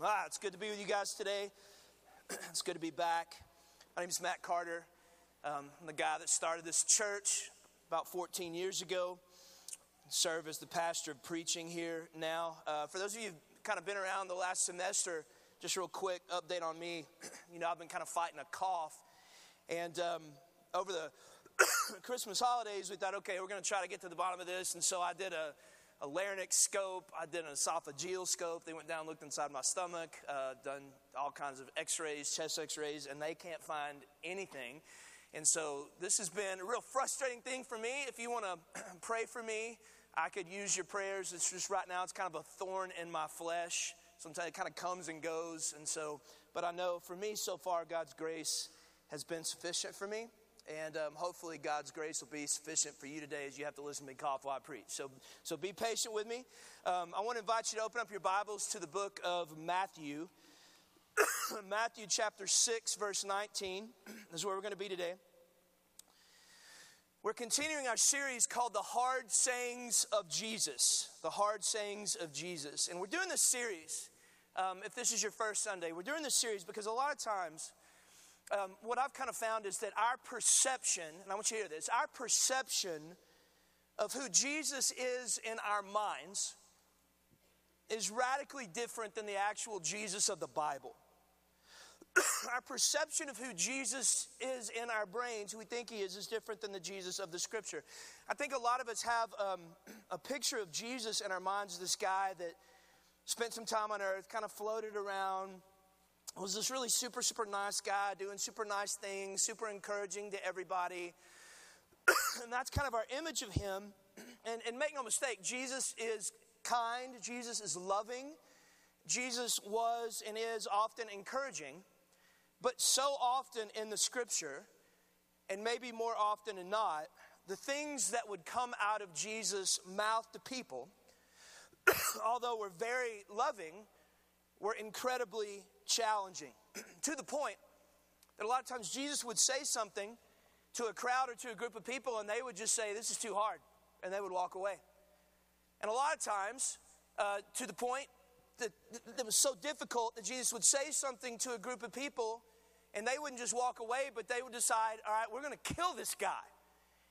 Ah, it's good to be with you guys today. it's good to be back. My name is Matt Carter. Um, I'm the guy that started this church about 14 years ago. Serve as the pastor of preaching here now. Uh, for those of you who've kind of been around the last semester, just real quick update on me. you know, I've been kind of fighting a cough, and um, over the Christmas holidays, we thought, okay, we're going to try to get to the bottom of this, and so I did a a larynx scope. I did an esophageal scope. They went down, looked inside my stomach, uh, done all kinds of x rays, chest x rays, and they can't find anything. And so this has been a real frustrating thing for me. If you want to pray for me, I could use your prayers. It's just right now, it's kind of a thorn in my flesh. Sometimes it kind of comes and goes. And so, but I know for me so far, God's grace has been sufficient for me. And um, hopefully, God's grace will be sufficient for you today as you have to listen to me cough while I preach. So, so be patient with me. Um, I want to invite you to open up your Bibles to the book of Matthew. Matthew chapter 6, verse 19. Is where we're going to be today. We're continuing our series called The Hard Sayings of Jesus. The Hard Sayings of Jesus. And we're doing this series, um, if this is your first Sunday, we're doing this series because a lot of times um, what I've kind of found is that our perception, and I want you to hear this, our perception of who Jesus is in our minds is radically different than the actual Jesus of the Bible. our perception of who Jesus is in our brains, who we think he is, is different than the Jesus of the Scripture. I think a lot of us have um, a picture of Jesus in our minds, this guy that spent some time on earth, kind of floated around was this really super, super nice guy doing super nice things, super encouraging to everybody. and that's kind of our image of him. And, and make no mistake, Jesus is kind, Jesus is loving, Jesus was and is often encouraging. But so often in the scripture, and maybe more often than not, the things that would come out of Jesus' mouth to people, although were very loving, were incredibly challenging to the point that a lot of times Jesus would say something to a crowd or to a group of people and they would just say, This is too hard, and they would walk away. And a lot of times, uh, to the point that it was so difficult that Jesus would say something to a group of people and they wouldn't just walk away, but they would decide, All right, we're going to kill this guy.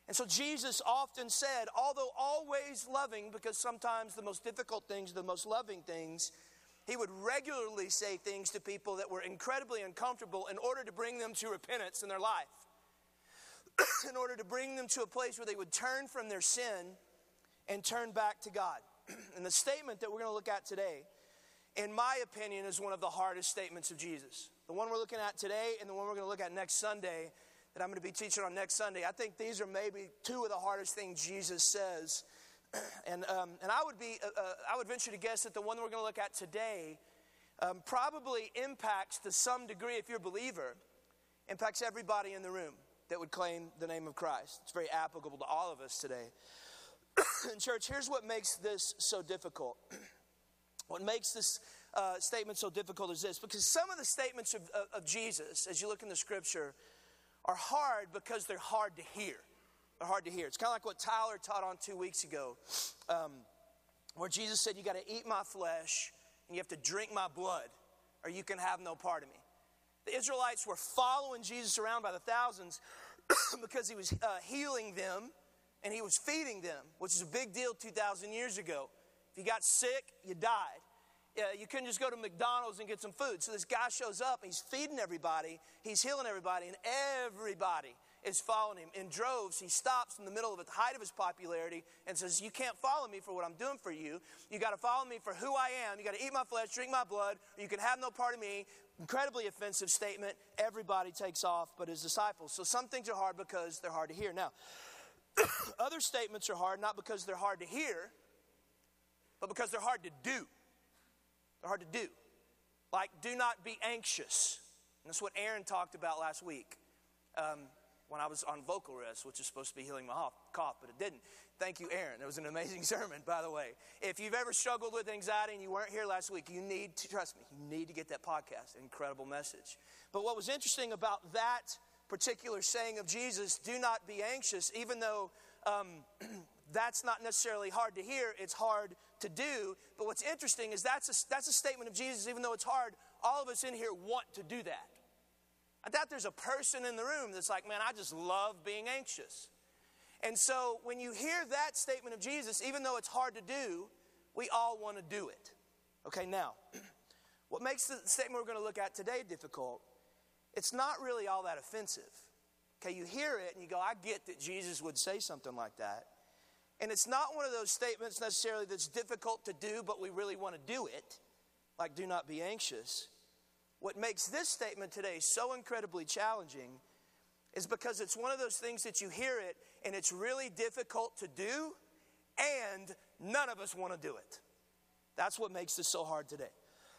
And so Jesus often said, although always loving, because sometimes the most difficult things are the most loving things, he would regularly say things to people that were incredibly uncomfortable in order to bring them to repentance in their life, in order to bring them to a place where they would turn from their sin and turn back to God. and the statement that we're going to look at today, in my opinion, is one of the hardest statements of Jesus. The one we're looking at today and the one we're going to look at next Sunday, that I'm going to be teaching on next Sunday, I think these are maybe two of the hardest things Jesus says and, um, and I would be, uh, uh, I would venture to guess that the one we're going to look at today um, probably impacts to some degree, if you're a believer, impacts everybody in the room that would claim the name of Christ. It's very applicable to all of us today. and church, here's what makes this so difficult. what makes this uh, statement so difficult is this because some of the statements of, of, of Jesus, as you look in the scripture, are hard because they're hard to hear. Hard to hear. It's kind of like what Tyler taught on two weeks ago, um, where Jesus said, You got to eat my flesh and you have to drink my blood, or you can have no part of me. The Israelites were following Jesus around by the thousands because he was uh, healing them and he was feeding them, which is a big deal 2,000 years ago. If you got sick, you died. Uh, you couldn't just go to McDonald's and get some food. So this guy shows up, he's feeding everybody, he's healing everybody, and everybody is following him. In droves, he stops in the middle of the height of his popularity and says, You can't follow me for what I'm doing for you. You got to follow me for who I am. You got to eat my flesh, drink my blood, you can have no part of me. Incredibly offensive statement. Everybody takes off but his disciples. So some things are hard because they're hard to hear. Now, other statements are hard not because they're hard to hear, but because they're hard to do. They're hard to do. Like, do not be anxious. And that's what Aaron talked about last week. Um, when I was on vocal rest, which is supposed to be healing my cough, but it didn't. Thank you, Aaron. It was an amazing sermon, by the way. If you've ever struggled with anxiety and you weren't here last week, you need to, trust me, you need to get that podcast. Incredible message. But what was interesting about that particular saying of Jesus, do not be anxious, even though um, that's not necessarily hard to hear, it's hard to do. But what's interesting is that's a, that's a statement of Jesus, even though it's hard, all of us in here want to do that. I doubt there's a person in the room that's like, man, I just love being anxious. And so when you hear that statement of Jesus, even though it's hard to do, we all want to do it. Okay, now, what makes the statement we're going to look at today difficult, it's not really all that offensive. Okay, you hear it and you go, I get that Jesus would say something like that. And it's not one of those statements necessarily that's difficult to do, but we really want to do it, like do not be anxious. What makes this statement today so incredibly challenging is because it's one of those things that you hear it and it's really difficult to do, and none of us want to do it. That's what makes this so hard today.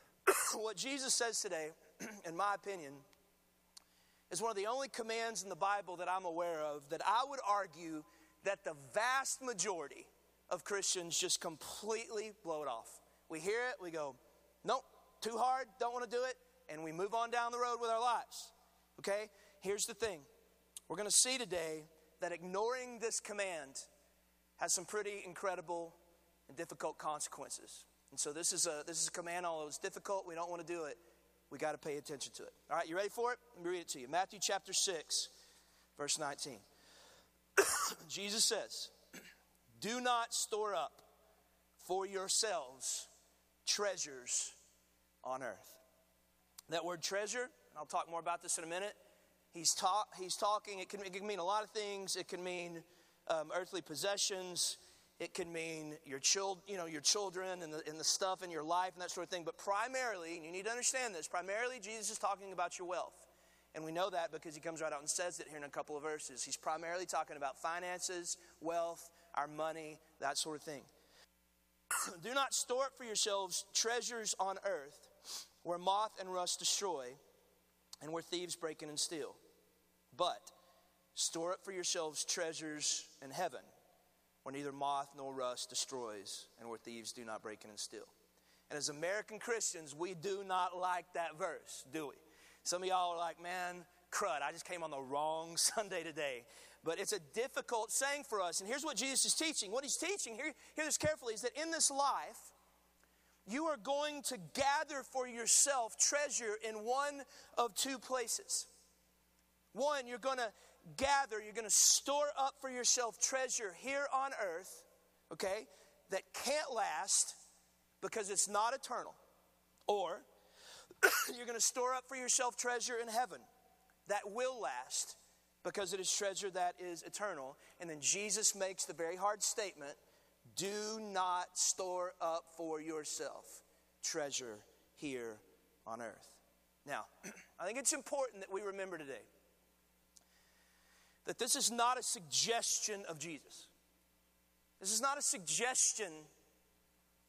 what Jesus says today, in my opinion, is one of the only commands in the Bible that I'm aware of that I would argue that the vast majority of Christians just completely blow it off. We hear it, we go, nope, too hard, don't want to do it, and we move on down the road with our lives. Okay? Here's the thing we're going to see today that ignoring this command has some pretty incredible and difficult consequences. And so this is a this is a command, although it's difficult, we don't want to do it. We got to pay attention to it. All right, you ready for it? Let me read it to you. Matthew chapter 6, verse 19. Jesus says, Do not store up for yourselves treasures on earth. That word treasure, I'll talk more about this in a minute. He's, ta- he's talking, it can, it can mean a lot of things. It can mean um, earthly possessions. It can mean your, child, you know, your children and the, and the stuff in your life and that sort of thing. But primarily, and you need to understand this, primarily Jesus is talking about your wealth. And we know that because he comes right out and says it here in a couple of verses. He's primarily talking about finances, wealth, our money, that sort of thing. Do not store up for yourselves treasures on earth where moth and rust destroy and where thieves break in and steal. But store up for yourselves treasures in heaven where neither moth nor rust destroys and where thieves do not break in and steal. And as American Christians, we do not like that verse, do we? Some of y'all are like, man, crud, I just came on the wrong Sunday today. But it's a difficult saying for us. And here's what Jesus is teaching. What he's teaching, hear, hear this carefully, is that in this life, you are going to gather for yourself treasure in one of two places. One, you're going to gather, you're going to store up for yourself treasure here on earth, okay, that can't last because it's not eternal. Or you're going to store up for yourself treasure in heaven that will last because it is treasure that is eternal. And then Jesus makes the very hard statement do not store up for yourself treasure here on earth. Now, I think it's important that we remember today that this is not a suggestion of Jesus. This is not a suggestion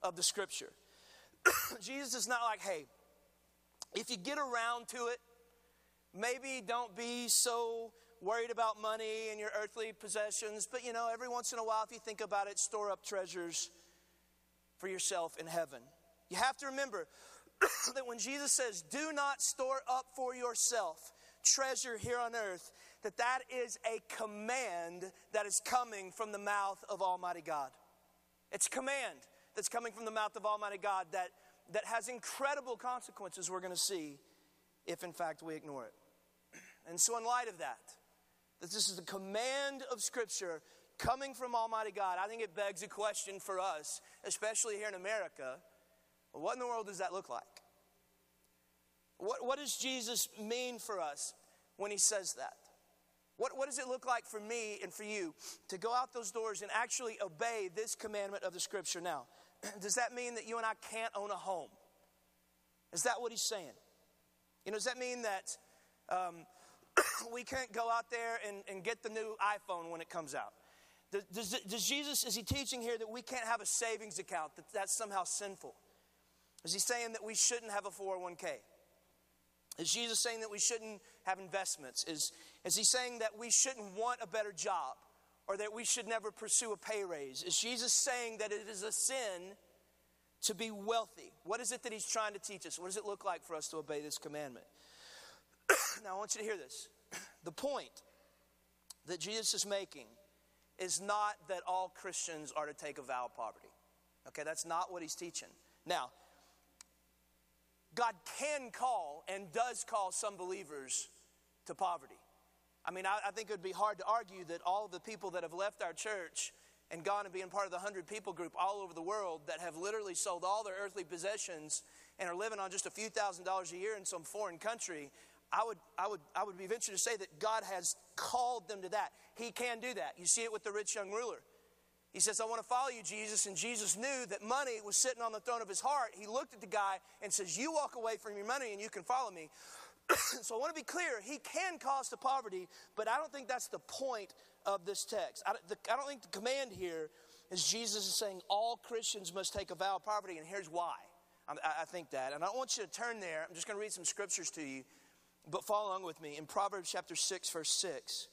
of the scripture. Jesus is not like, hey, if you get around to it, maybe don't be so worried about money and your earthly possessions, but you know, every once in a while, if you think about it, store up treasures for yourself in heaven. You have to remember that when Jesus says, Do not store up for yourself treasure here on earth, that that is a command that is coming from the mouth of Almighty God. It's a command that's coming from the mouth of Almighty God that, that has incredible consequences we're going to see if, in fact, we ignore it. And so, in light of that, that this is the command of Scripture coming from Almighty God, I think it begs a question for us, especially here in America. What in the world does that look like? What, what does Jesus mean for us when he says that? What, what does it look like for me and for you to go out those doors and actually obey this commandment of the Scripture? Now, does that mean that you and I can't own a home? Is that what he's saying? You know, does that mean that um, we can't go out there and, and get the new iPhone when it comes out. Does, does, Jesus, is he teaching here that we can't have a savings account, that that's somehow sinful? Is he saying that we shouldn't have a 401k? Is Jesus saying that we shouldn't have investments? Is, is he saying that we shouldn't want a better job or that we should never pursue a pay raise? Is Jesus saying that it is a sin to be wealthy? What is it that he's trying to teach us? What does it look like for us to obey this commandment? now, I want you to hear this. The point that Jesus is making is not that all Christians are to take a vow of poverty. Okay, that's not what he's teaching. Now, God can call and does call some believers to poverty. I mean, I, I, think it would be hard to argue that all of the people that have left our church and gone and being part of the 100 people group all over the world that have literally sold all their earthly possessions and are living on just a few thousand dollars a year in some foreign country, I would, I would, I would be ventured to say that God has called them to that. He can do that. You see it with the rich young ruler. He says, I want to follow you, Jesus. And Jesus knew that money was sitting on the throne of his heart. He looked at the guy and says, You walk away from your money and you can follow me. so I want to be clear. He can cause the poverty, but I don't think that's the point of this text. I, the, I don't think the command here is Jesus is saying all Christians must take a vow of poverty, and here's why. I, I think that. And I want you to turn there. I'm just going to read some scriptures to you, but follow along with me. In Proverbs chapter 6, verse 6,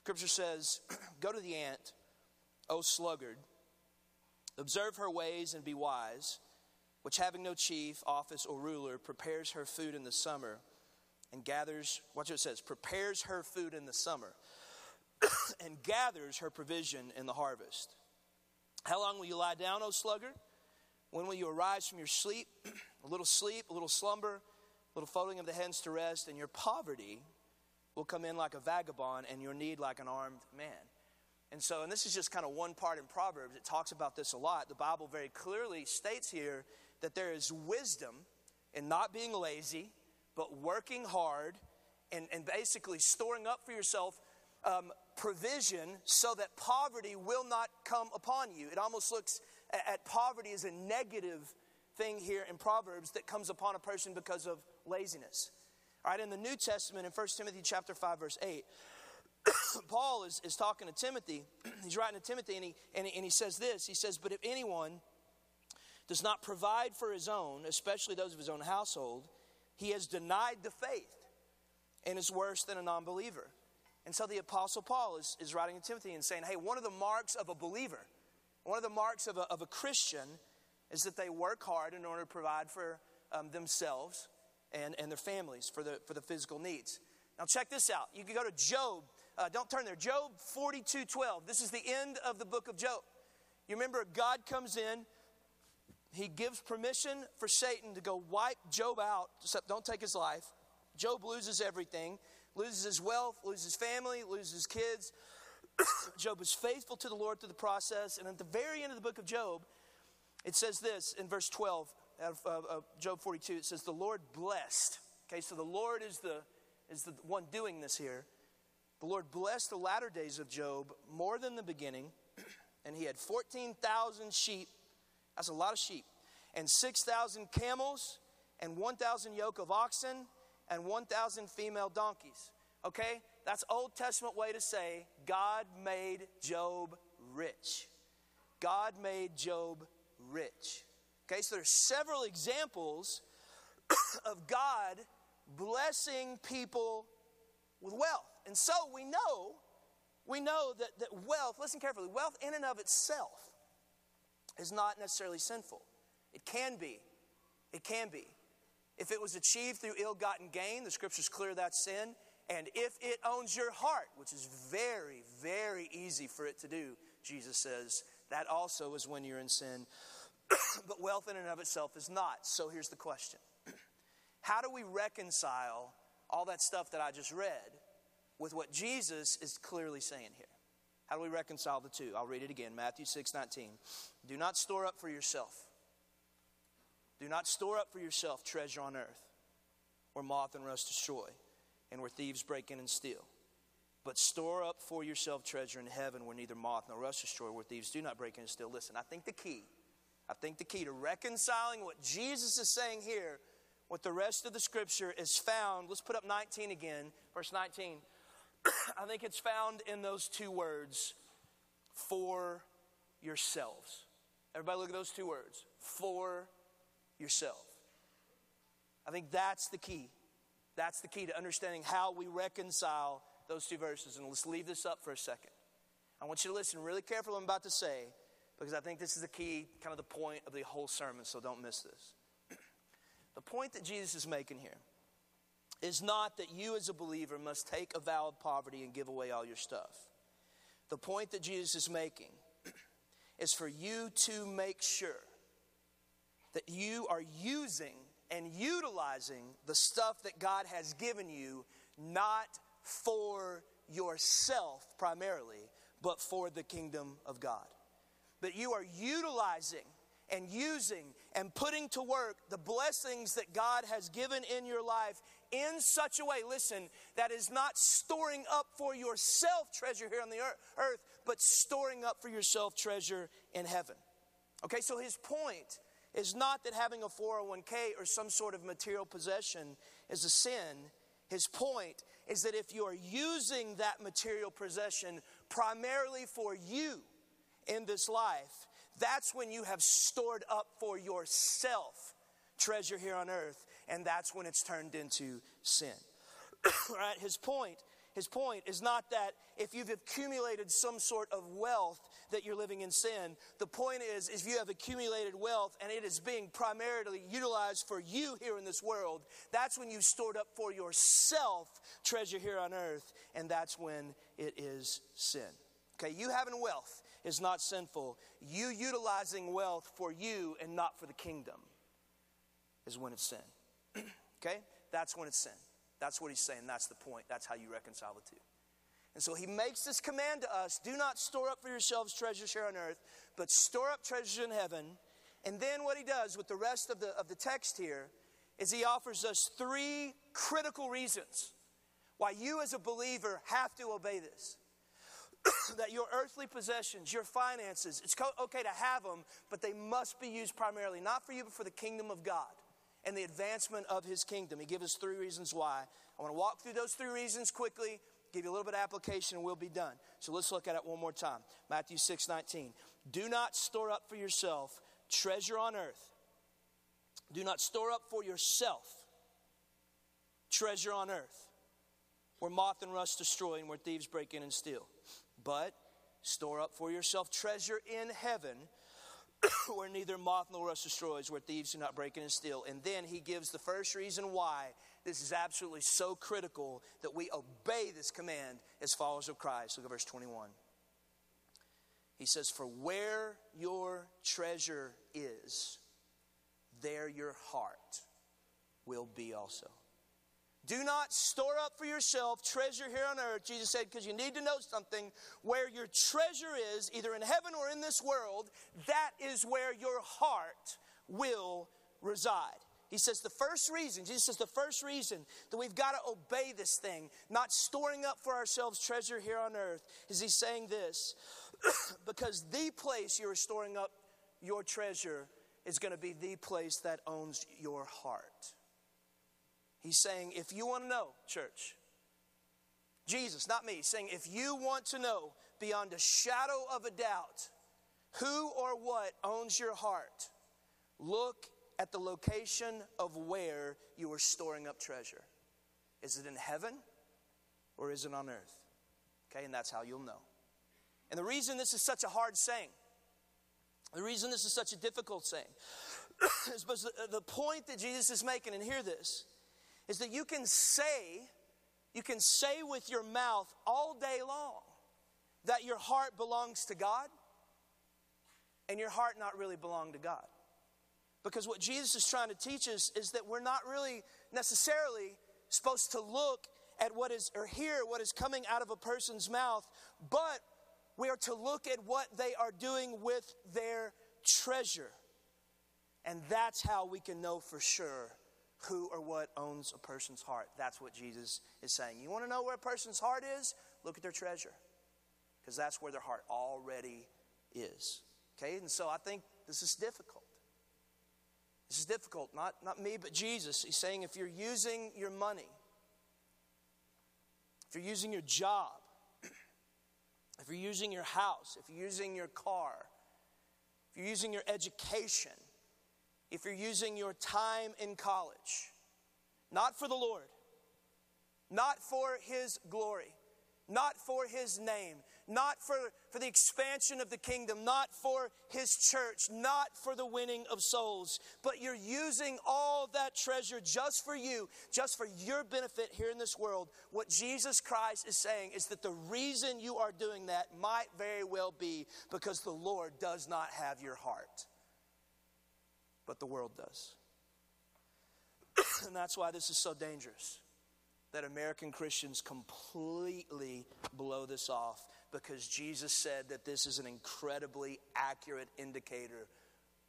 scripture says, Go to the ant O sluggard, observe her ways and be wise, which having no chief, office, or ruler, prepares her food in the summer and gathers, watch what it says, prepares her food in the summer and gathers her provision in the harvest. How long will you lie down, O sluggard? When will you arise from your sleep? a little sleep, a little slumber, little folding of the hands to rest, and your poverty will come in like a vagabond and your need like an armed man. And so, and this is just kind of one part in Proverbs, it talks about this a lot. The Bible very clearly states here that there is wisdom in not being lazy, but working hard and, and basically storing up for yourself um, provision so that poverty will not come upon you. It almost looks at, at poverty as a negative thing here in Proverbs that comes upon a person because of laziness. All right, in the New Testament, in 1 Timothy chapter 5, verse 8, Paul is, is talking to Timothy. He's writing to Timothy, and he, and, he, and he says this He says, But if anyone does not provide for his own, especially those of his own household, he has denied the faith and is worse than a non believer. And so the Apostle Paul is, is writing to Timothy and saying, Hey, one of the marks of a believer, one of the marks of a, of a Christian is that they work hard in order to provide for um, themselves and, and their families for the, for the physical needs. Now, check this out. You can go to Job uh, don't turn there. Job 42 12. This is the end of the book of Job. You remember, God comes in, he gives permission for Satan to go wipe Job out, except don't take his life. Job loses everything, loses his wealth, loses family, loses kids. Job is faithful to the Lord through the process. And at the very end of the book of Job, it says this in verse 12 of, of, of Job 42 it says, The Lord blessed. Okay, so the Lord is the, is the one doing this here. The Lord blessed the latter days of Job more than the beginning, and he had 14,000 sheep. That's a lot of sheep. And 6,000 camels, and 1,000 yoke of oxen, and 1,000 female donkeys. Okay? That's Old Testament way to say God made Job rich. God made Job rich. Okay, so there's several examples of God blessing people with wealth. And so we know, we know that, that wealth, listen carefully, wealth in and of itself is not necessarily sinful. It can be. It can be. If it was achieved through ill gotten gain, the scriptures clear that sin. And if it owns your heart, which is very, very easy for it to do, Jesus says, that also is when you're in sin. but wealth in and of itself is not. So here's the question How do we reconcile all that stuff that I just read with what Jesus is clearly saying here. How do we reconcile the two? I'll read it again Matthew 6 19. Do not store up for yourself. Do not store up for yourself treasure on earth, where moth and rust destroy, and where thieves break in and steal. But store up for yourself treasure in heaven, where neither moth nor rust destroy, where thieves do not break in and steal. Listen, I think the key, I think the key to reconciling what Jesus is saying here with the rest of the scripture is found. Let's put up 19 again, verse 19. I think it's found in those two words for yourselves. Everybody, look at those two words for yourself. I think that's the key. That's the key to understanding how we reconcile those two verses. And let's leave this up for a second. I want you to listen really carefully I'm about to say because I think this is the key, kind of the point of the whole sermon, so don't miss this. the point that Jesus is making here is not that you as a believer must take a vow of poverty and give away all your stuff. The point that Jesus is making is for you to make sure that you are using and utilizing the stuff that God has given you, not for yourself primarily, but for the kingdom of God. But you are utilizing and using and putting to work the blessings that God has given in your life in such a way, listen, that is not storing up for yourself treasure here on the earth, but storing up for yourself treasure in heaven. Okay, so his point is not that having a 401k or some sort of material possession is a sin. His point is that if you are using that material possession primarily for you in this life, that's when you have stored up for yourself treasure here on earth, and that's when it's turned into sin. right? His point his point is not that if you've accumulated some sort of wealth that you're living in sin. The point is, if you have accumulated wealth and it is being primarily utilized for you here in this world, that's when you've stored up for yourself treasure here on earth, and that's when it is sin. Okay, you having wealth is not sinful. You utilizing wealth for you and not for the kingdom is when it's sin. okay? That's when it's sin. That's what he's saying. That's the point. That's how you reconcile the two. And so he makes this command to us do not store up for yourselves treasures here on earth, but store up treasures in heaven. And then what he does with the rest of the, of the text here is he offers us three critical reasons why you as a believer have to obey this. That your earthly possessions, your finances, it's okay to have them, but they must be used primarily not for you, but for the kingdom of God and the advancement of his kingdom. He gives us three reasons why. I want to walk through those three reasons quickly, give you a little bit of application, and we'll be done. So let's look at it one more time. Matthew 6 19. Do not store up for yourself treasure on earth. Do not store up for yourself treasure on earth, where moth and rust destroy and where thieves break in and steal. But store up for yourself treasure in heaven where neither moth nor rust destroys, where thieves do not break in and steal. And then he gives the first reason why this is absolutely so critical that we obey this command as followers of Christ. Look at verse 21. He says, For where your treasure is, there your heart will be also. Do not store up for yourself treasure here on earth, Jesus said, because you need to know something. Where your treasure is, either in heaven or in this world, that is where your heart will reside. He says the first reason, Jesus says the first reason that we've got to obey this thing, not storing up for ourselves treasure here on earth, is he's saying this because the place you're storing up your treasure is going to be the place that owns your heart. He's saying, if you want to know, church, Jesus, not me, saying, if you want to know beyond a shadow of a doubt who or what owns your heart, look at the location of where you are storing up treasure. Is it in heaven or is it on earth? Okay, and that's how you'll know. And the reason this is such a hard saying, the reason this is such a difficult saying, is because the point that Jesus is making, and hear this, is that you can say, you can say with your mouth all day long that your heart belongs to God and your heart not really belong to God. Because what Jesus is trying to teach us is that we're not really necessarily supposed to look at what is or hear what is coming out of a person's mouth, but we are to look at what they are doing with their treasure. And that's how we can know for sure who or what owns a person's heart. That's what Jesus is saying. You want to know where a person's heart is? Look at their treasure, because that's where their heart already is. Okay, and so I think this is difficult. This is difficult, not, not me, but Jesus. He's saying if you're using your money, if you're using your job, if you're using your house, if you're using your car, if you're using your education, if you're using your time in college, not for the Lord, not for His glory, not for His name, not for, for the expansion of the kingdom, not for his church, not for the winning of souls, but you're using all that treasure just for you, just for your benefit here in this world. What Jesus Christ is saying is that the reason you are doing that might very well be because the Lord does not have your heart, but the world does. and that's why this is so dangerous that American Christians completely blow this off because Jesus said that this is an incredibly accurate indicator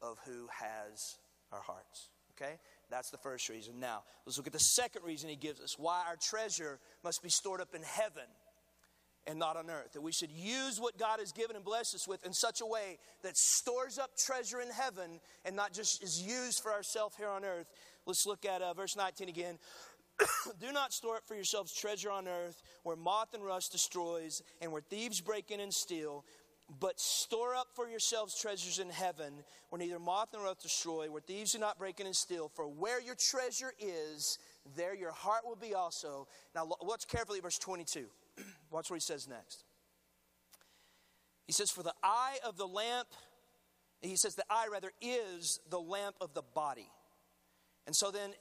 of who has our hearts. Okay? That's the first reason. Now, let's look at the second reason he gives us why our treasure must be stored up in heaven and not on earth. That we should use what God has given and blessed us with in such a way that stores up treasure in heaven and not just is used for ourselves here on earth. Let's look at uh, verse 19 again. Do not store up for yourselves treasure on earth where moth and rust destroys and where thieves break in and steal, but store up for yourselves treasures in heaven where neither moth nor rust destroy, where thieves do not break in and steal. For where your treasure is, there your heart will be also. Now, watch carefully verse 22. Watch what he says next. He says, For the eye of the lamp, he says, the eye rather is the lamp of the body. And so then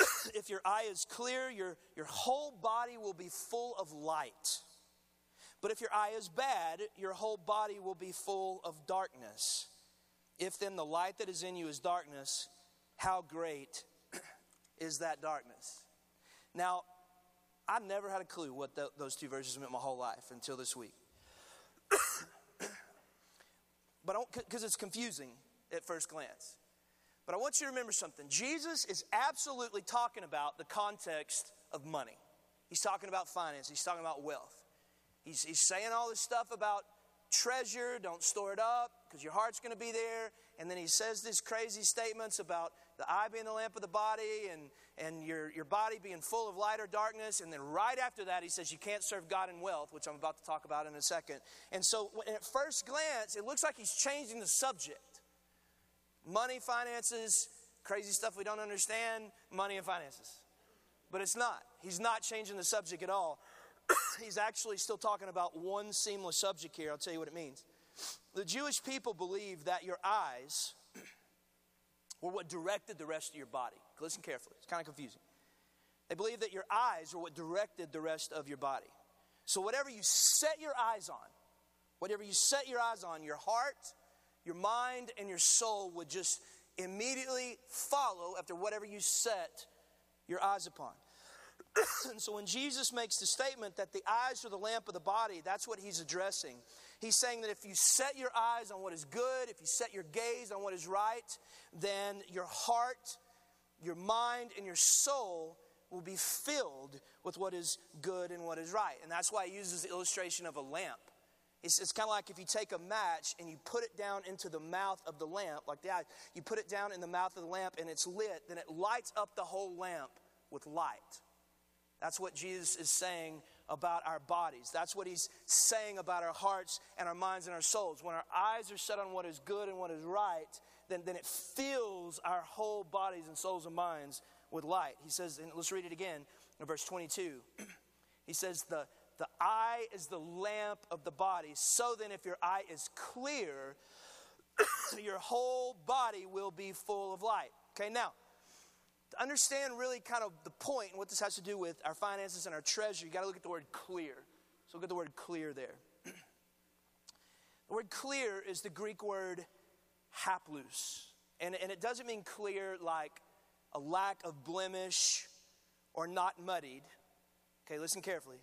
if your eye is clear, your, your whole body will be full of light. But if your eye is bad, your whole body will be full of darkness. If then the light that is in you is darkness, how great is that darkness? Now, I never had a clue what the, those two verses meant my whole life until this week. but because it's confusing at first glance. But I want you to remember something. Jesus is absolutely talking about the context of money. He's talking about finance, he's talking about wealth. He's, he's saying all this stuff about treasure, don't store it up because your heart's going to be there. And then he says these crazy statements about the eye being the lamp of the body and, and your, your body being full of light or darkness. And then right after that, he says you can't serve God in wealth, which I'm about to talk about in a second. And so at first glance, it looks like he's changing the subject money, finances, crazy stuff we don't understand, money and finances. But it's not. He's not changing the subject at all. He's actually still talking about one seamless subject here. I'll tell you what it means. The Jewish people believe that your eyes were what directed the rest of your body. Listen carefully, it's kind of confusing. They believe that your eyes were what directed the rest of your body. So, whatever you set your eyes on, whatever you set your eyes on, your heart, your mind and your soul would just immediately follow after whatever you set your eyes upon. and so when Jesus makes the statement that the eyes are the lamp of the body, that's what he's addressing. He's saying that if you set your eyes on what is good, if you set your gaze on what is right, then your heart, your mind, and your soul will be filled with what is good and what is right. And that's why he uses the illustration of a lamp. It's, it's kind of like if you take a match and you put it down into the mouth of the lamp, like that, you put it down in the mouth of the lamp and it's lit, then it lights up the whole lamp with light. That's what Jesus is saying about our bodies. That's what he's saying about our hearts and our minds and our souls. When our eyes are set on what is good and what is right, then, then it fills our whole bodies and souls and minds with light. He says, and let's read it again in verse 22. he says, the, the eye is the lamp of the body. So then, if your eye is clear, your whole body will be full of light. Okay, now, to understand really kind of the point and what this has to do with our finances and our treasure, you got to look at the word clear. So look at the word clear there. the word clear is the Greek word haplous. And, and it doesn't mean clear like a lack of blemish or not muddied. Okay, listen carefully.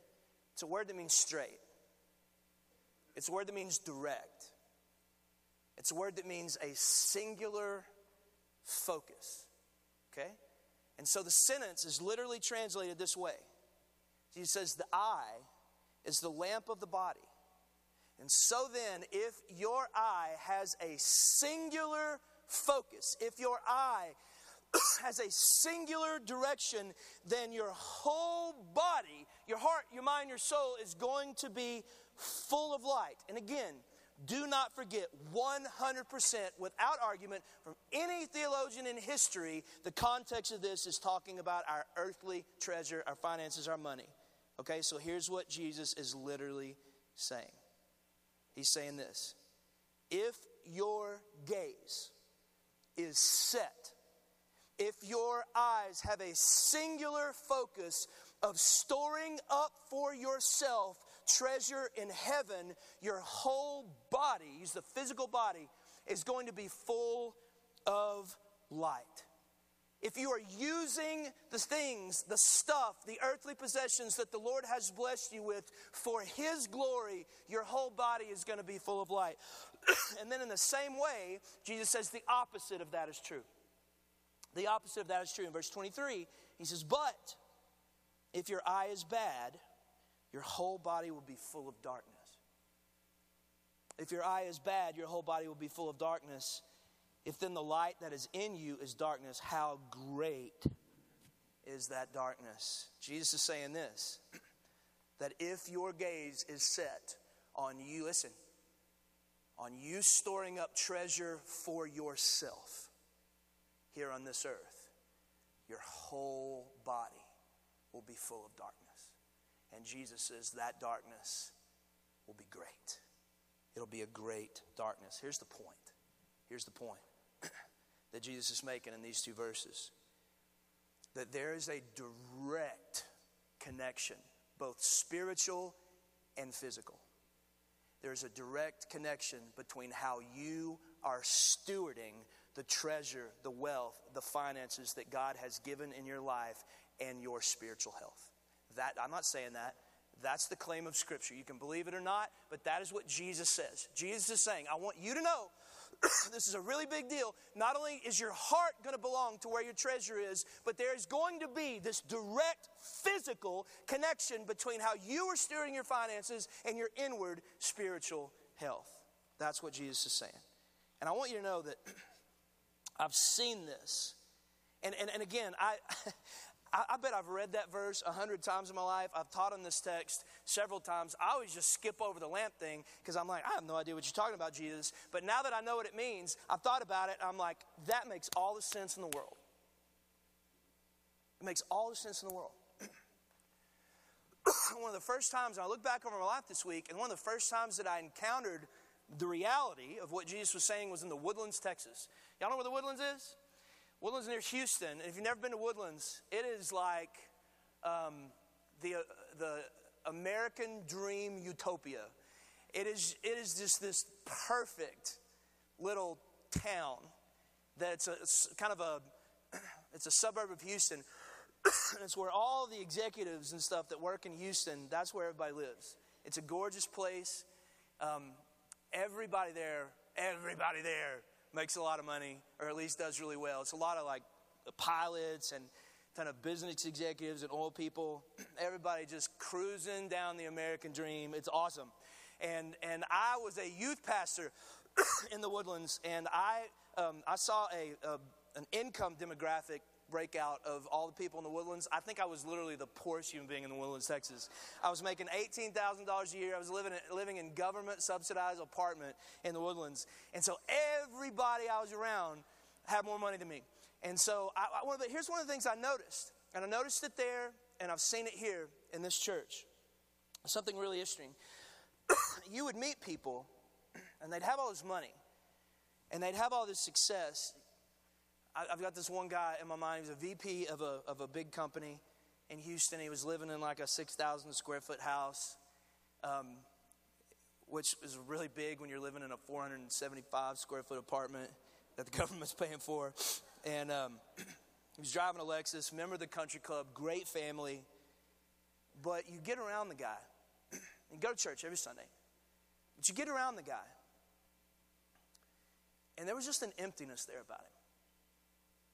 It's a word that means straight, it's a word that means direct, it's a word that means a singular focus. Okay? And so the sentence is literally translated this way He says, The eye is the lamp of the body. And so then, if your eye has a singular focus, if your eye has a singular direction, then your whole body, your heart, your mind, your soul is going to be full of light. And again, do not forget 100% without argument from any theologian in history, the context of this is talking about our earthly treasure, our finances, our money. Okay, so here's what Jesus is literally saying. He's saying this If your gaze is set, if your eyes have a singular focus of storing up for yourself treasure in heaven, your whole body, use the physical body, is going to be full of light. If you are using the things, the stuff, the earthly possessions that the Lord has blessed you with for His glory, your whole body is going to be full of light. and then, in the same way, Jesus says the opposite of that is true. The opposite of that is true. In verse 23, He says, But if your eye is bad, your whole body will be full of darkness. If your eye is bad, your whole body will be full of darkness. If then the light that is in you is darkness, how great is that darkness? Jesus is saying this that if your gaze is set on you, listen, on you storing up treasure for yourself here on this earth, your whole body will be full of darkness. And Jesus says that darkness will be great. It'll be a great darkness. Here's the point. Here's the point that Jesus is making in these two verses that there is a direct connection, both spiritual and physical. There's a direct connection between how you are stewarding the treasure, the wealth, the finances that God has given in your life and your spiritual health. That I'm not saying that. That's the claim of Scripture. You can believe it or not, but that is what Jesus says. Jesus is saying, I want you to know this is a really big deal. Not only is your heart going to belong to where your treasure is, but there is going to be this direct physical connection between how you are steering your finances and your inward spiritual health. That's what Jesus is saying. And I want you to know that I've seen this. And, and, and again, I, I, I bet I've read that verse a hundred times in my life. I've taught on this text several times. I always just skip over the lamp thing because I'm like, I have no idea what you're talking about, Jesus. But now that I know what it means, I've thought about it. I'm like, that makes all the sense in the world. It makes all the sense in the world. one of the first times, I look back over my life this week, and one of the first times that I encountered the reality of what Jesus was saying was in the Woodlands, Texas. Y'all know where the Woodlands is? Woodlands near Houston. And if you've never been to Woodlands, it is like um, the, uh, the American dream utopia. It is, it is just this perfect little town that's a, kind of a it's a suburb of Houston. it's where all the executives and stuff that work in Houston, that's where everybody lives. It's a gorgeous place. Um, everybody there, everybody there makes a lot of money, or at least does really well. It's a lot of like pilots and kind of business executives and oil people. Everybody just cruising down the American dream. It's awesome. And, and I was a youth pastor in the woodlands, and I, um, I saw a, a, an income demographic breakout of all the people in the woodlands. I think I was literally the poorest human being in the woodlands, Texas. I was making $18,000 a year. I was living, living in government subsidized apartment in the woodlands. And so everybody I was around had more money than me. And so I, I, one the, here's one of the things I noticed. And I noticed it there, and I've seen it here in this church. Something really interesting. you would meet people, and they'd have all this money, and they'd have all this success. I've got this one guy in my mind. He's a VP of a, of a big company in Houston. He was living in like a 6,000 square foot house, um, which is really big when you're living in a 475 square foot apartment that the government's paying for. And um, he was driving a Lexus, member of the country club, great family. But you get around the guy, you go to church every Sunday, but you get around the guy, and there was just an emptiness there about him.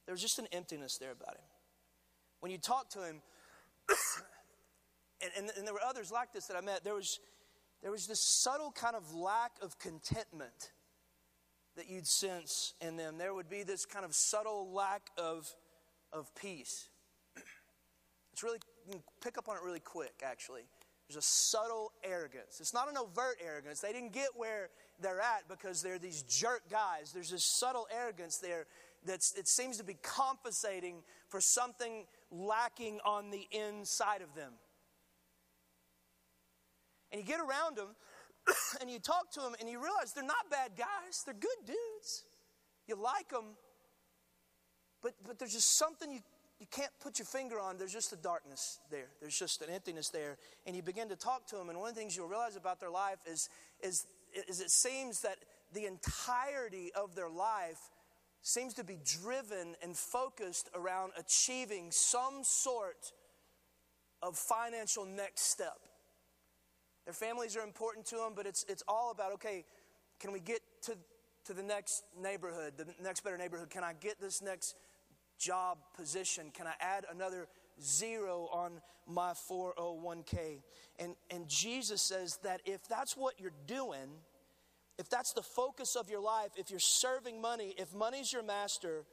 There was just an emptiness there about him. When you talk to him, and, and, and, there were others like this that I met, there was, there was this subtle kind of lack of contentment that you'd sense in them. There would be this kind of subtle lack of, of peace. It's really, you can pick up on it really quick, actually. There's a subtle arrogance. It's not an overt arrogance. They didn't get where they're at because they're these jerk guys. There's this subtle arrogance there that it seems to be compensating for something lacking on the inside of them. And you get around them, and you talk to them and you realize they're not bad guys, they're good dudes. You like them, but, but there's just something you, you can't put your finger on. There's just a darkness there, there's just an emptiness there. And you begin to talk to them, and one of the things you'll realize about their life is, is, is it seems that the entirety of their life seems to be driven and focused around achieving some sort of financial next step. Their families are important to them, but it's, it's all about okay, can we get to, to the next neighborhood, the next better neighborhood? Can I get this next job position? Can I add another zero on my 401k? And, and Jesus says that if that's what you're doing, if that's the focus of your life, if you're serving money, if money's your master,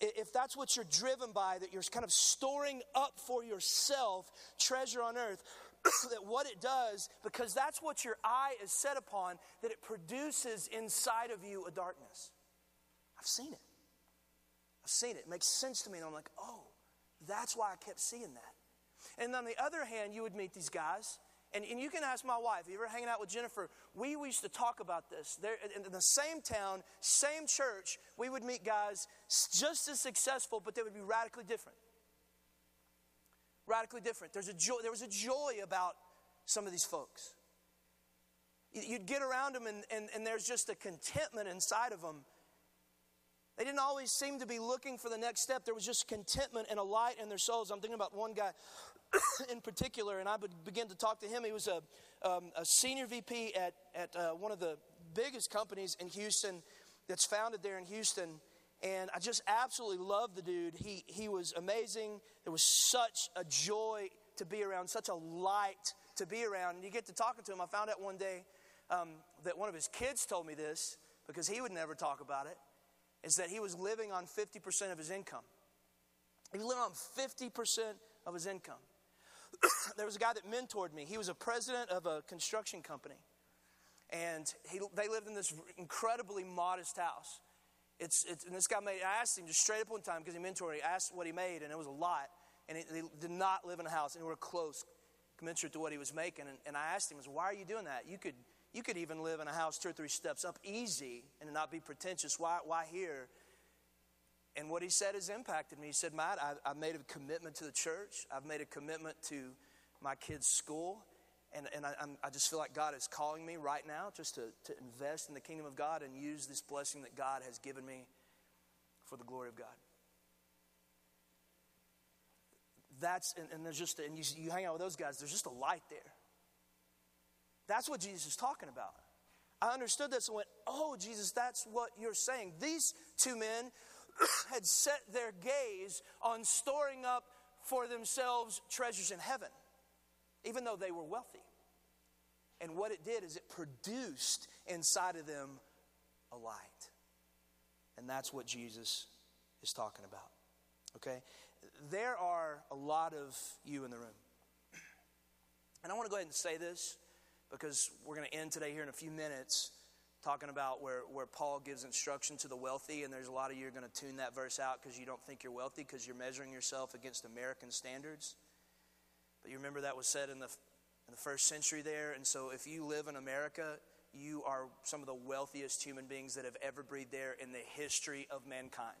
if that's what you're driven by, that you're kind of storing up for yourself treasure on earth, that what it does, because that's what your eye is set upon, that it produces inside of you a darkness. I've seen it. I've seen it. It makes sense to me. And I'm like, oh, that's why I kept seeing that. And on the other hand, you would meet these guys. And, and you can ask my wife, if you ever hanging out with Jennifer, we used to talk about this. There, in the same town, same church, we would meet guys just as successful, but they would be radically different radically different. There's a joy, there was a joy about some of these folks. You'd get around them, and, and, and there's just a contentment inside of them. They didn't always seem to be looking for the next step. There was just contentment and a light in their souls. I'm thinking about one guy in particular, and I would begin to talk to him. He was a, um, a senior VP at, at uh, one of the biggest companies in Houston that's founded there in Houston. And I just absolutely loved the dude. He, he was amazing. There was such a joy to be around, such a light to be around. And you get to talking to him. I found out one day um, that one of his kids told me this because he would never talk about it is that he was living on 50% of his income. He living on 50% of his income. there was a guy that mentored me. He was a president of a construction company. And he, they lived in this incredibly modest house. It's, it's, and this guy made, I asked him just straight up one time because he mentored me. I asked what he made, and it was a lot. And he, did not live in a house anywhere close, commensurate to what he was making. And, and I asked him, Why are you doing that? You could, you could even live in a house two or three steps up easy and not be pretentious. Why, why here? And what he said has impacted me. He said, Matt, I, I've made a commitment to the church, I've made a commitment to my kids' school. And, and I, I, just feel like God is calling me right now just to, to invest in the kingdom of God and use this blessing that God has given me for the glory of God. That's, and, and there's just, and you, you hang out with those guys, there's just a light there. That's what Jesus is talking about. I understood this and went, Oh, Jesus, that's what you're saying. These two men had set their gaze on storing up for themselves treasures in heaven even though they were wealthy. And what it did is it produced inside of them a light. And that's what Jesus is talking about. Okay? There are a lot of you in the room. And I want to go ahead and say this because we're going to end today here in a few minutes talking about where, where Paul gives instruction to the wealthy, and there's a lot of you are going to tune that verse out because you don't think you're wealthy because you're measuring yourself against American standards. But you remember that was said in the, in the first century there. And so if you live in America, you are some of the wealthiest human beings that have ever breathed there in the history of mankind.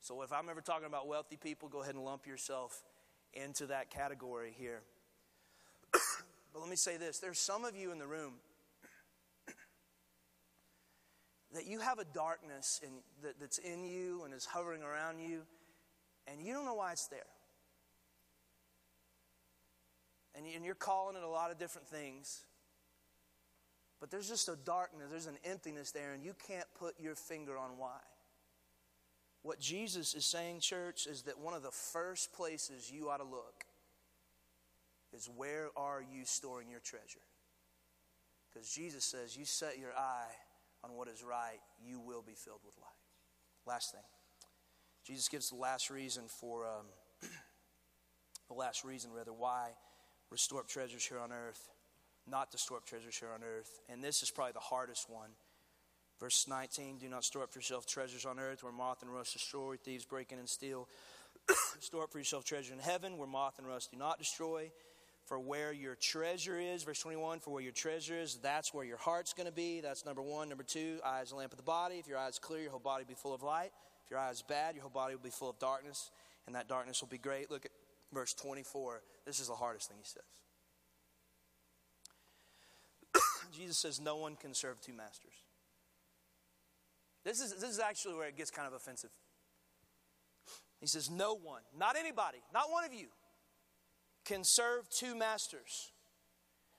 So if I'm ever talking about wealthy people, go ahead and lump yourself into that category here. But let me say this there's some of you in the room that you have a darkness in, that, that's in you and is hovering around you, and you don't know why it's there and you're calling it a lot of different things. But there's just a darkness, there's an emptiness there, and you can't put your finger on why. What Jesus is saying, church, is that one of the first places you ought to look is where are you storing your treasure? Because Jesus says, you set your eye on what is right, you will be filled with light. Last thing. Jesus gives the last reason for, um, the last reason, rather, why restore up treasures here on earth, not to store up treasures here on earth. And this is probably the hardest one. Verse 19 Do not store up for yourself treasures on earth where moth and rust destroy, thieves break in and steal. store up for yourself treasure in heaven where moth and rust do not destroy. For where your treasure is, verse 21, for where your treasure is, that's where your heart's going to be. That's number one. Number two, eyes lamp of the body. If your eye's clear, your whole body will be full of light. If your eye's bad, your whole body will be full of darkness, and that darkness will be great. Look at verse 24. This is the hardest thing he says. Jesus says, No one can serve two masters. This is, this is actually where it gets kind of offensive. He says, No one, not anybody, not one of you, can serve two masters.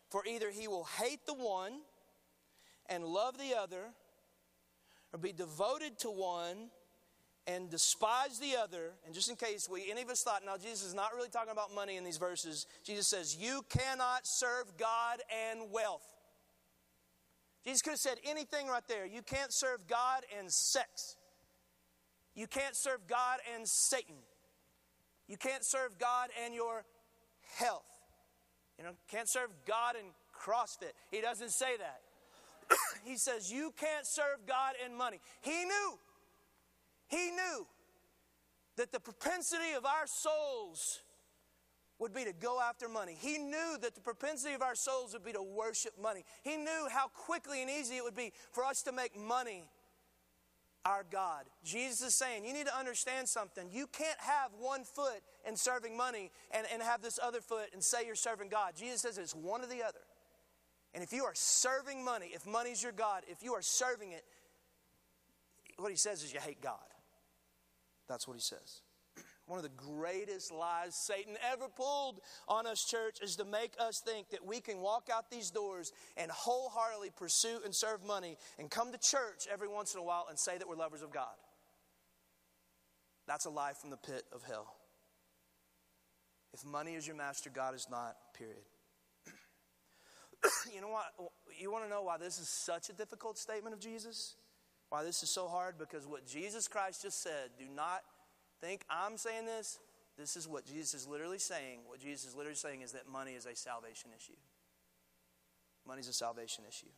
For either he will hate the one and love the other, or be devoted to one and despise the other. And just in case we any of us thought, now Jesus is not really talking about money in these verses, Jesus says, You cannot serve God and wealth. Jesus could have said anything right there. You can't serve God and sex. You can't serve God and Satan. You can't serve God and your health. You know, can't serve God and CrossFit. He doesn't say that. he says you can't serve God and money. He knew. He knew that the propensity of our souls would be to go after money. He knew that the propensity of our souls would be to worship money. He knew how quickly and easy it would be for us to make money our God. Jesus is saying, you need to understand something. You can't have one foot in serving money and, and have this other foot and say you're serving God. Jesus says it's one or the other. And if you are serving money, if money's your God, if you are serving it, what he says is you hate God. That's what he says. One of the greatest lies Satan ever pulled on us, church, is to make us think that we can walk out these doors and wholeheartedly pursue and serve money and come to church every once in a while and say that we're lovers of God. That's a lie from the pit of hell. If money is your master, God is not, period. you know what? You want to know why this is such a difficult statement of Jesus? Why this is so hard? Because what Jesus Christ just said, do not think I'm saying this. This is what Jesus is literally saying. What Jesus is literally saying is that money is a salvation issue. Money is a salvation issue.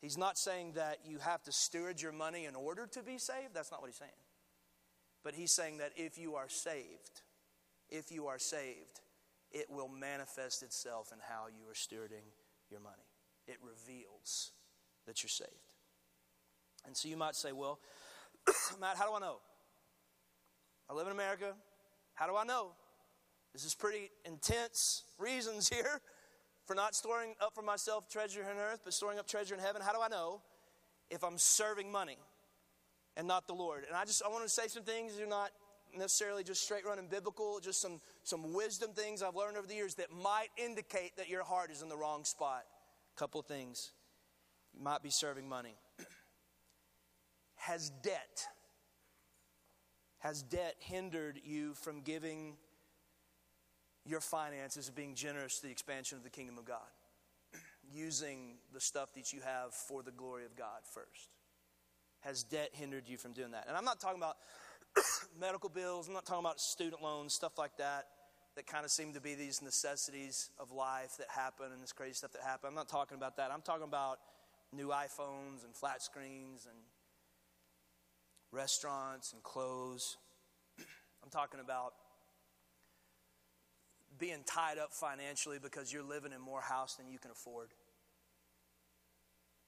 He's not saying that you have to steward your money in order to be saved. That's not what he's saying. But he's saying that if you are saved, if you are saved, it will manifest itself in how you are stewarding your money. It reveals that you're saved. And so you might say, well, Matt, how do I know? I live in America. How do I know? This is pretty intense reasons here for not storing up for myself treasure on earth, but storing up treasure in heaven. How do I know if I'm serving money and not the Lord? And I just I want to say some things that are not necessarily just straight running biblical, just some some wisdom things I've learned over the years that might indicate that your heart is in the wrong spot. A couple things. You might be serving money. Has debt has debt hindered you from giving your finances and being generous to the expansion of the kingdom of God? Using the stuff that you have for the glory of God first. Has debt hindered you from doing that? And I'm not talking about medical bills, I'm not talking about student loans, stuff like that, that kind of seem to be these necessities of life that happen and this crazy stuff that happen. I'm not talking about that. I'm talking about new iPhones and flat screens and restaurants and clothes. I'm talking about being tied up financially because you're living in more house than you can afford.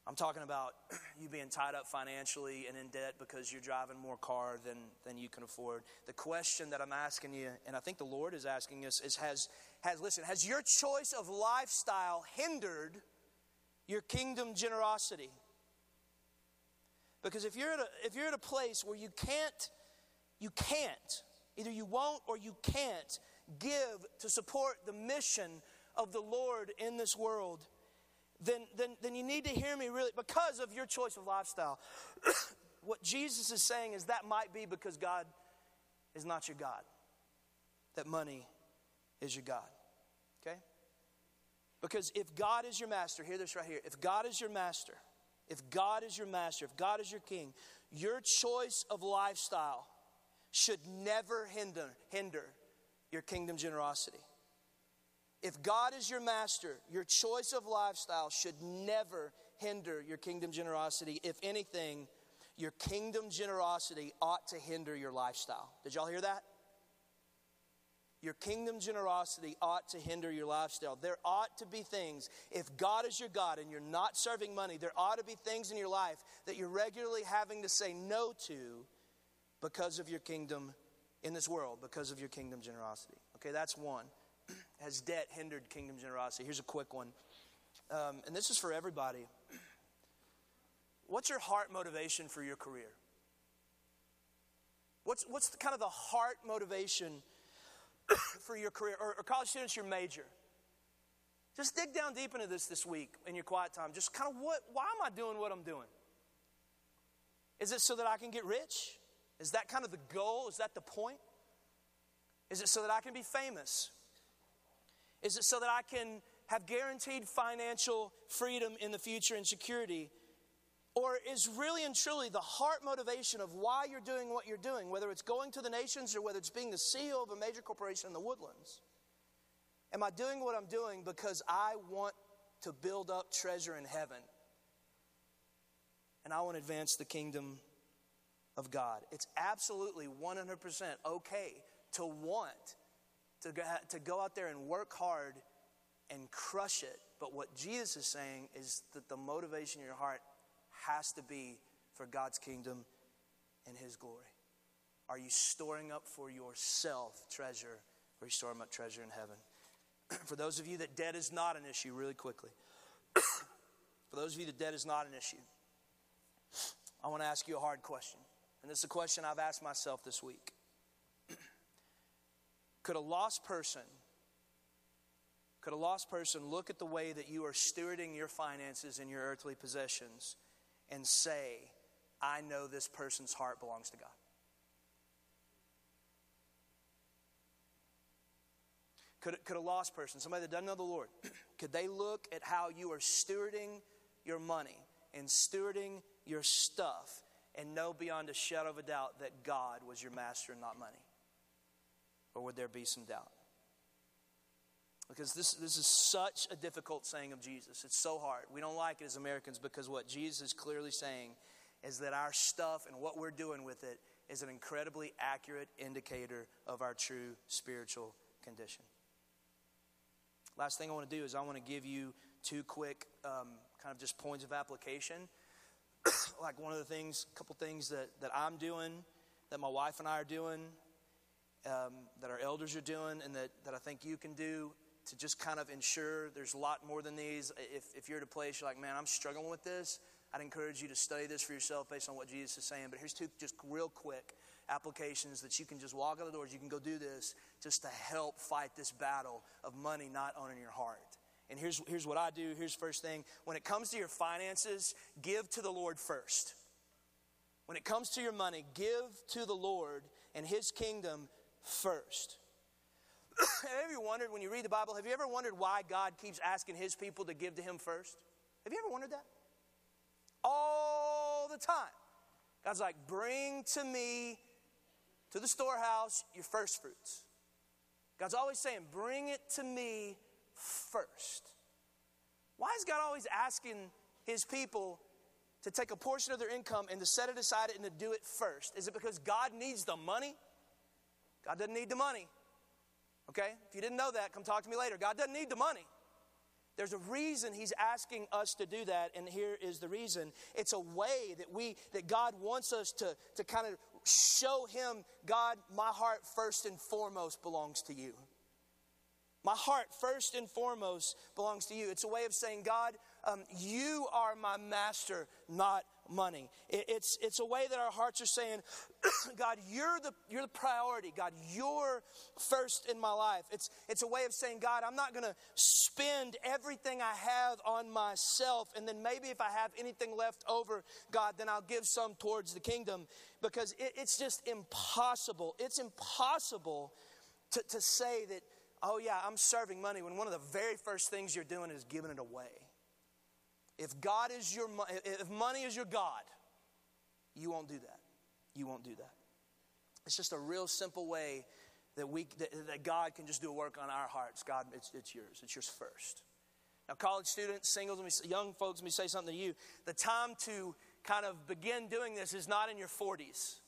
I'm talking about you being tied up financially and in debt because you're driving more car than, than you can afford. The question that I'm asking you, and I think the Lord is asking us, is has, has listen, has your choice of lifestyle hindered your kingdom generosity? Because if you're at a, if you're at a place where you can't, you can't, either you won't or you can't give to support the mission of the Lord in this world, then, then, then you need to hear me really because of your choice of lifestyle. what Jesus is saying is that might be because God is not your God, that money is your God. Okay? Because if God is your master, hear this right here. If God is your master, if God is your master, if God is your king, your choice of lifestyle should never hinder, hinder your kingdom generosity. If God is your master, your choice of lifestyle should never hinder your kingdom generosity. If anything, your kingdom generosity ought to hinder your lifestyle. Did y'all hear that? Your kingdom generosity ought to hinder your lifestyle. There ought to be things, if God is your God and you're not serving money, there ought to be things in your life that you're regularly having to say no to because of your kingdom in this world, because of your kingdom generosity. Okay, that's one. Has debt hindered kingdom generosity? Here's a quick one. Um, and this is for everybody. What's your heart motivation for your career? What's, what's the, kind of the heart motivation for your career? Or, or college students, your major? Just dig down deep into this this week in your quiet time. Just kind of what, why am I doing what I'm doing? Is it so that I can get rich? Is that kind of the goal? Is that the point? Is it so that I can be famous? Is it so that I can have guaranteed financial freedom in the future and security? Or is really and truly the heart motivation of why you're doing what you're doing, whether it's going to the nations or whether it's being the CEO of a major corporation in the woodlands? Am I doing what I'm doing because I want to build up treasure in heaven? And I want to advance the kingdom of God. It's absolutely 100% okay to want to go, to go out there and work hard and crush it. But what Jesus is saying is that the motivation in your heart has to be for God's kingdom and His glory. Are you storing up for yourself treasure, or are you storing up treasure in heaven? for those of you that debt is not an issue, really quickly. for those of you that debt is not an issue, I want to ask you a hard question. And this is a question I've asked myself this week. could a lost person could a lost person look at the way that you are stewarding your finances and your earthly possessions and say, I know this person's heart belongs to God? Could, could a lost person, somebody that doesn't know the Lord, could they look at how you are stewarding your money and stewarding your stuff and know beyond a shadow of a doubt that God was your master and not money? Or would there be some doubt? Because this, this is such a difficult saying of Jesus. It's so hard. We don't like it as Americans because what Jesus is clearly saying is that our stuff and what we're doing with it is an incredibly accurate indicator of our true spiritual condition. Last thing I want to do is I want to give you two quick um, kind of just points of application. like one of the things, a couple things that, that I'm doing, that my wife and I are doing, um, that our elders are doing, and that, that I think you can do to just kind of ensure there's a lot more than these. If, if you're at a place you're like, man, I'm struggling with this, I'd encourage you to study this for yourself based on what Jesus is saying. But here's two just real quick applications that you can just walk out the doors. You can go do this just to help fight this battle of money not owning your heart. And here's, here's what I do. Here's first thing. When it comes to your finances, give to the Lord first. When it comes to your money, give to the Lord and His kingdom first. have you ever wondered when you read the Bible, have you ever wondered why God keeps asking his people to give to him first? Have you ever wondered that? All the time. God's like, bring to me, to the storehouse, your first fruits. God's always saying, bring it to me first. Why is God always asking his people to take a portion of their income and to set it aside and to do it first? Is it because God needs the money? God doesn't need the money. Okay? If you didn't know that, come talk to me later. God doesn't need the money. There's a reason he's asking us to do that, and here is the reason. It's a way that we that God wants us to, to kind of show him, God, my heart first and foremost belongs to you. My heart, first and foremost, belongs to you. It's a way of saying, God, um, you are my master, not money. It, it's, it's a way that our hearts are saying, God, you're the, you're the priority. God, you're first in my life. It's, it's a way of saying, God, I'm not going to spend everything I have on myself. And then maybe if I have anything left over, God, then I'll give some towards the kingdom. Because it, it's just impossible. It's impossible to, to say that, oh, yeah, I'm serving money when one of the very first things you're doing is giving it away. If God is your if money is your God, you won't do that. You won't do that. It's just a real simple way that we that, that God can just do a work on our hearts. God, it's, it's yours. It's yours first. Now, college students, singles, young folks, let me say something to you. The time to kind of begin doing this is not in your 40s.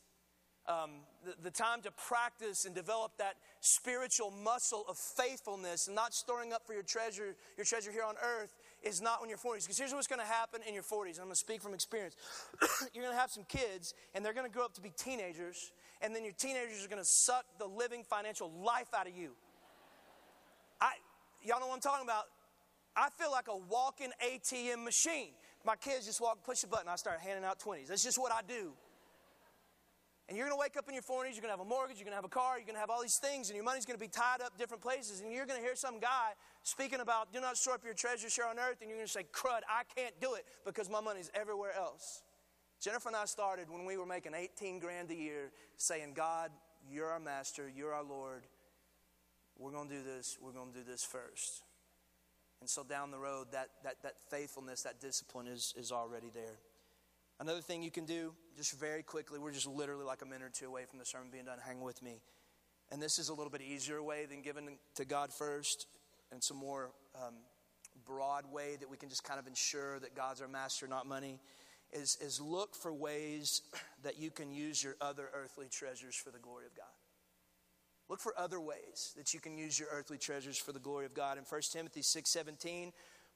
um, the, the time to practice and develop that spiritual muscle of faithfulness and not storing up for your treasure, your treasure here on earth is not when you're 40s. Because here's what's going to happen in your 40s. I'm going to speak from experience. you're going to have some kids, and they're going to grow up to be teenagers, and then your teenagers are going to suck the living financial life out of you. I, y'all know what I'm talking about. I feel like a walking ATM machine. My kids just walk, push a button, I start handing out 20s. That's just what I do. And you're going to wake up in your 40s, you're going to have a mortgage, you're going to have a car, you're going to have all these things, and your money's going to be tied up different places. And you're going to hear some guy speaking about, do not store up your treasures here on earth, and you're going to say, crud, I can't do it because my money's everywhere else. Jennifer and I started when we were making 18 grand a year saying, God, you're our master, you're our Lord. We're going to do this, we're going to do this first. And so down the road, that, that, that faithfulness, that discipline is, is already there. Another thing you can do, just very quickly, we're just literally like a minute or two away from the sermon being done. Hang with me. And this is a little bit easier way than giving to God first, and some more um, broad way that we can just kind of ensure that God's our master, not money. Is, is look for ways that you can use your other earthly treasures for the glory of God. Look for other ways that you can use your earthly treasures for the glory of God. In 1 Timothy 6:17,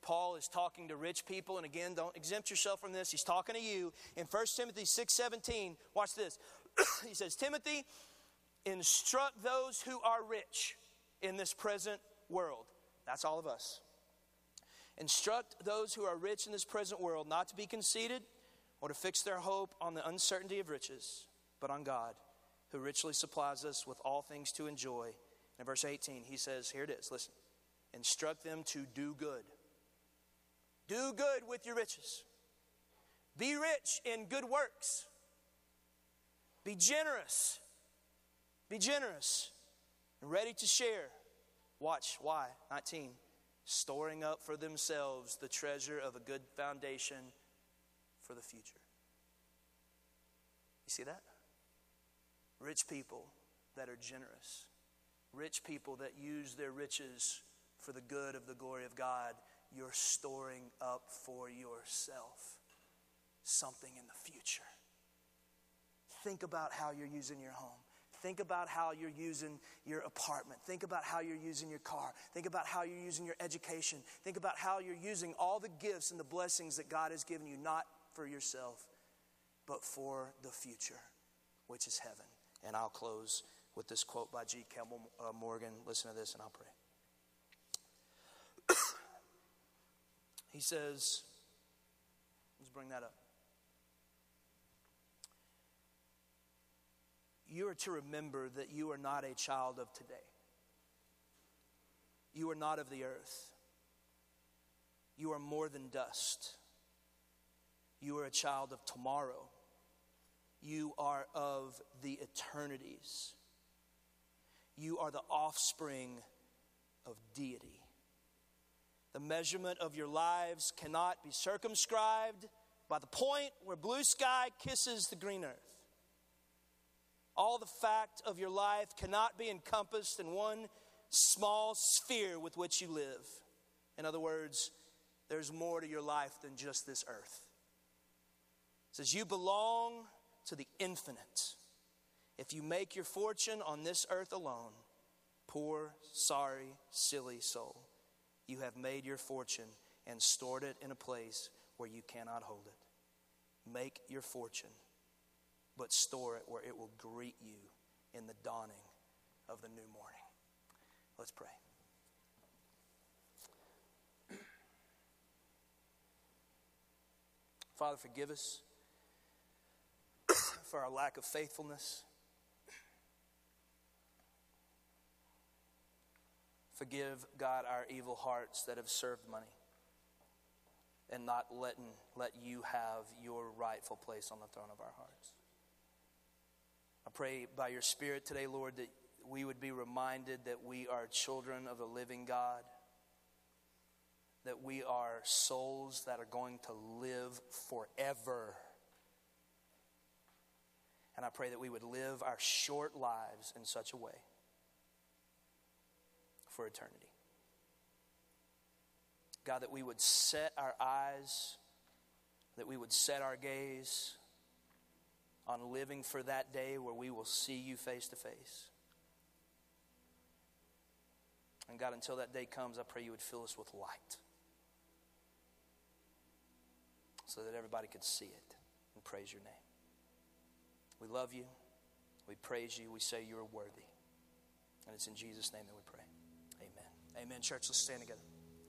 Paul is talking to rich people, and again, don't exempt yourself from this. He's talking to you. In 1 Timothy 6:17, watch this. he says, Timothy, instruct those who are rich in this present world. That's all of us. Instruct those who are rich in this present world not to be conceited or to fix their hope on the uncertainty of riches, but on God who richly supplies us with all things to enjoy. In verse 18, he says, Here it is, listen. Instruct them to do good. Do good with your riches. Be rich in good works. Be generous. Be generous and ready to share. Watch, why? 19. Storing up for themselves the treasure of a good foundation for the future. You see that? Rich people that are generous, rich people that use their riches for the good of the glory of God, you're storing up for yourself something in the future. Think about how you're using your home. Think about how you're using your apartment. Think about how you're using your car. Think about how you're using your education. Think about how you're using all the gifts and the blessings that God has given you, not for yourself, but for the future, which is heaven. And I'll close with this quote by G. Campbell uh, Morgan. Listen to this and I'll pray. He says, let's bring that up. You are to remember that you are not a child of today. You are not of the earth. You are more than dust. You are a child of tomorrow you are of the eternities. You are the offspring of deity. The measurement of your lives cannot be circumscribed by the point where blue sky kisses the green earth. All the fact of your life cannot be encompassed in one small sphere with which you live. In other words, there's more to your life than just this earth. It says, You belong to the infinite. If you make your fortune on this earth alone, poor, sorry, silly soul, you have made your fortune and stored it in a place where you cannot hold it. Make your fortune, but store it where it will greet you in the dawning of the new morning. Let's pray. Father, forgive us for our lack of faithfulness. Forgive, God, our evil hearts that have served money and not letting, let you have your rightful place on the throne of our hearts. I pray by your Spirit today, Lord, that we would be reminded that we are children of the living God, that we are souls that are going to live forever and I pray that we would live our short lives in such a way for eternity. God, that we would set our eyes, that we would set our gaze on living for that day where we will see you face to face. And God, until that day comes, I pray you would fill us with light so that everybody could see it and praise your name. We love you. We praise you. We say you are worthy. And it's in Jesus' name that we pray. Amen. Church, let's stand together.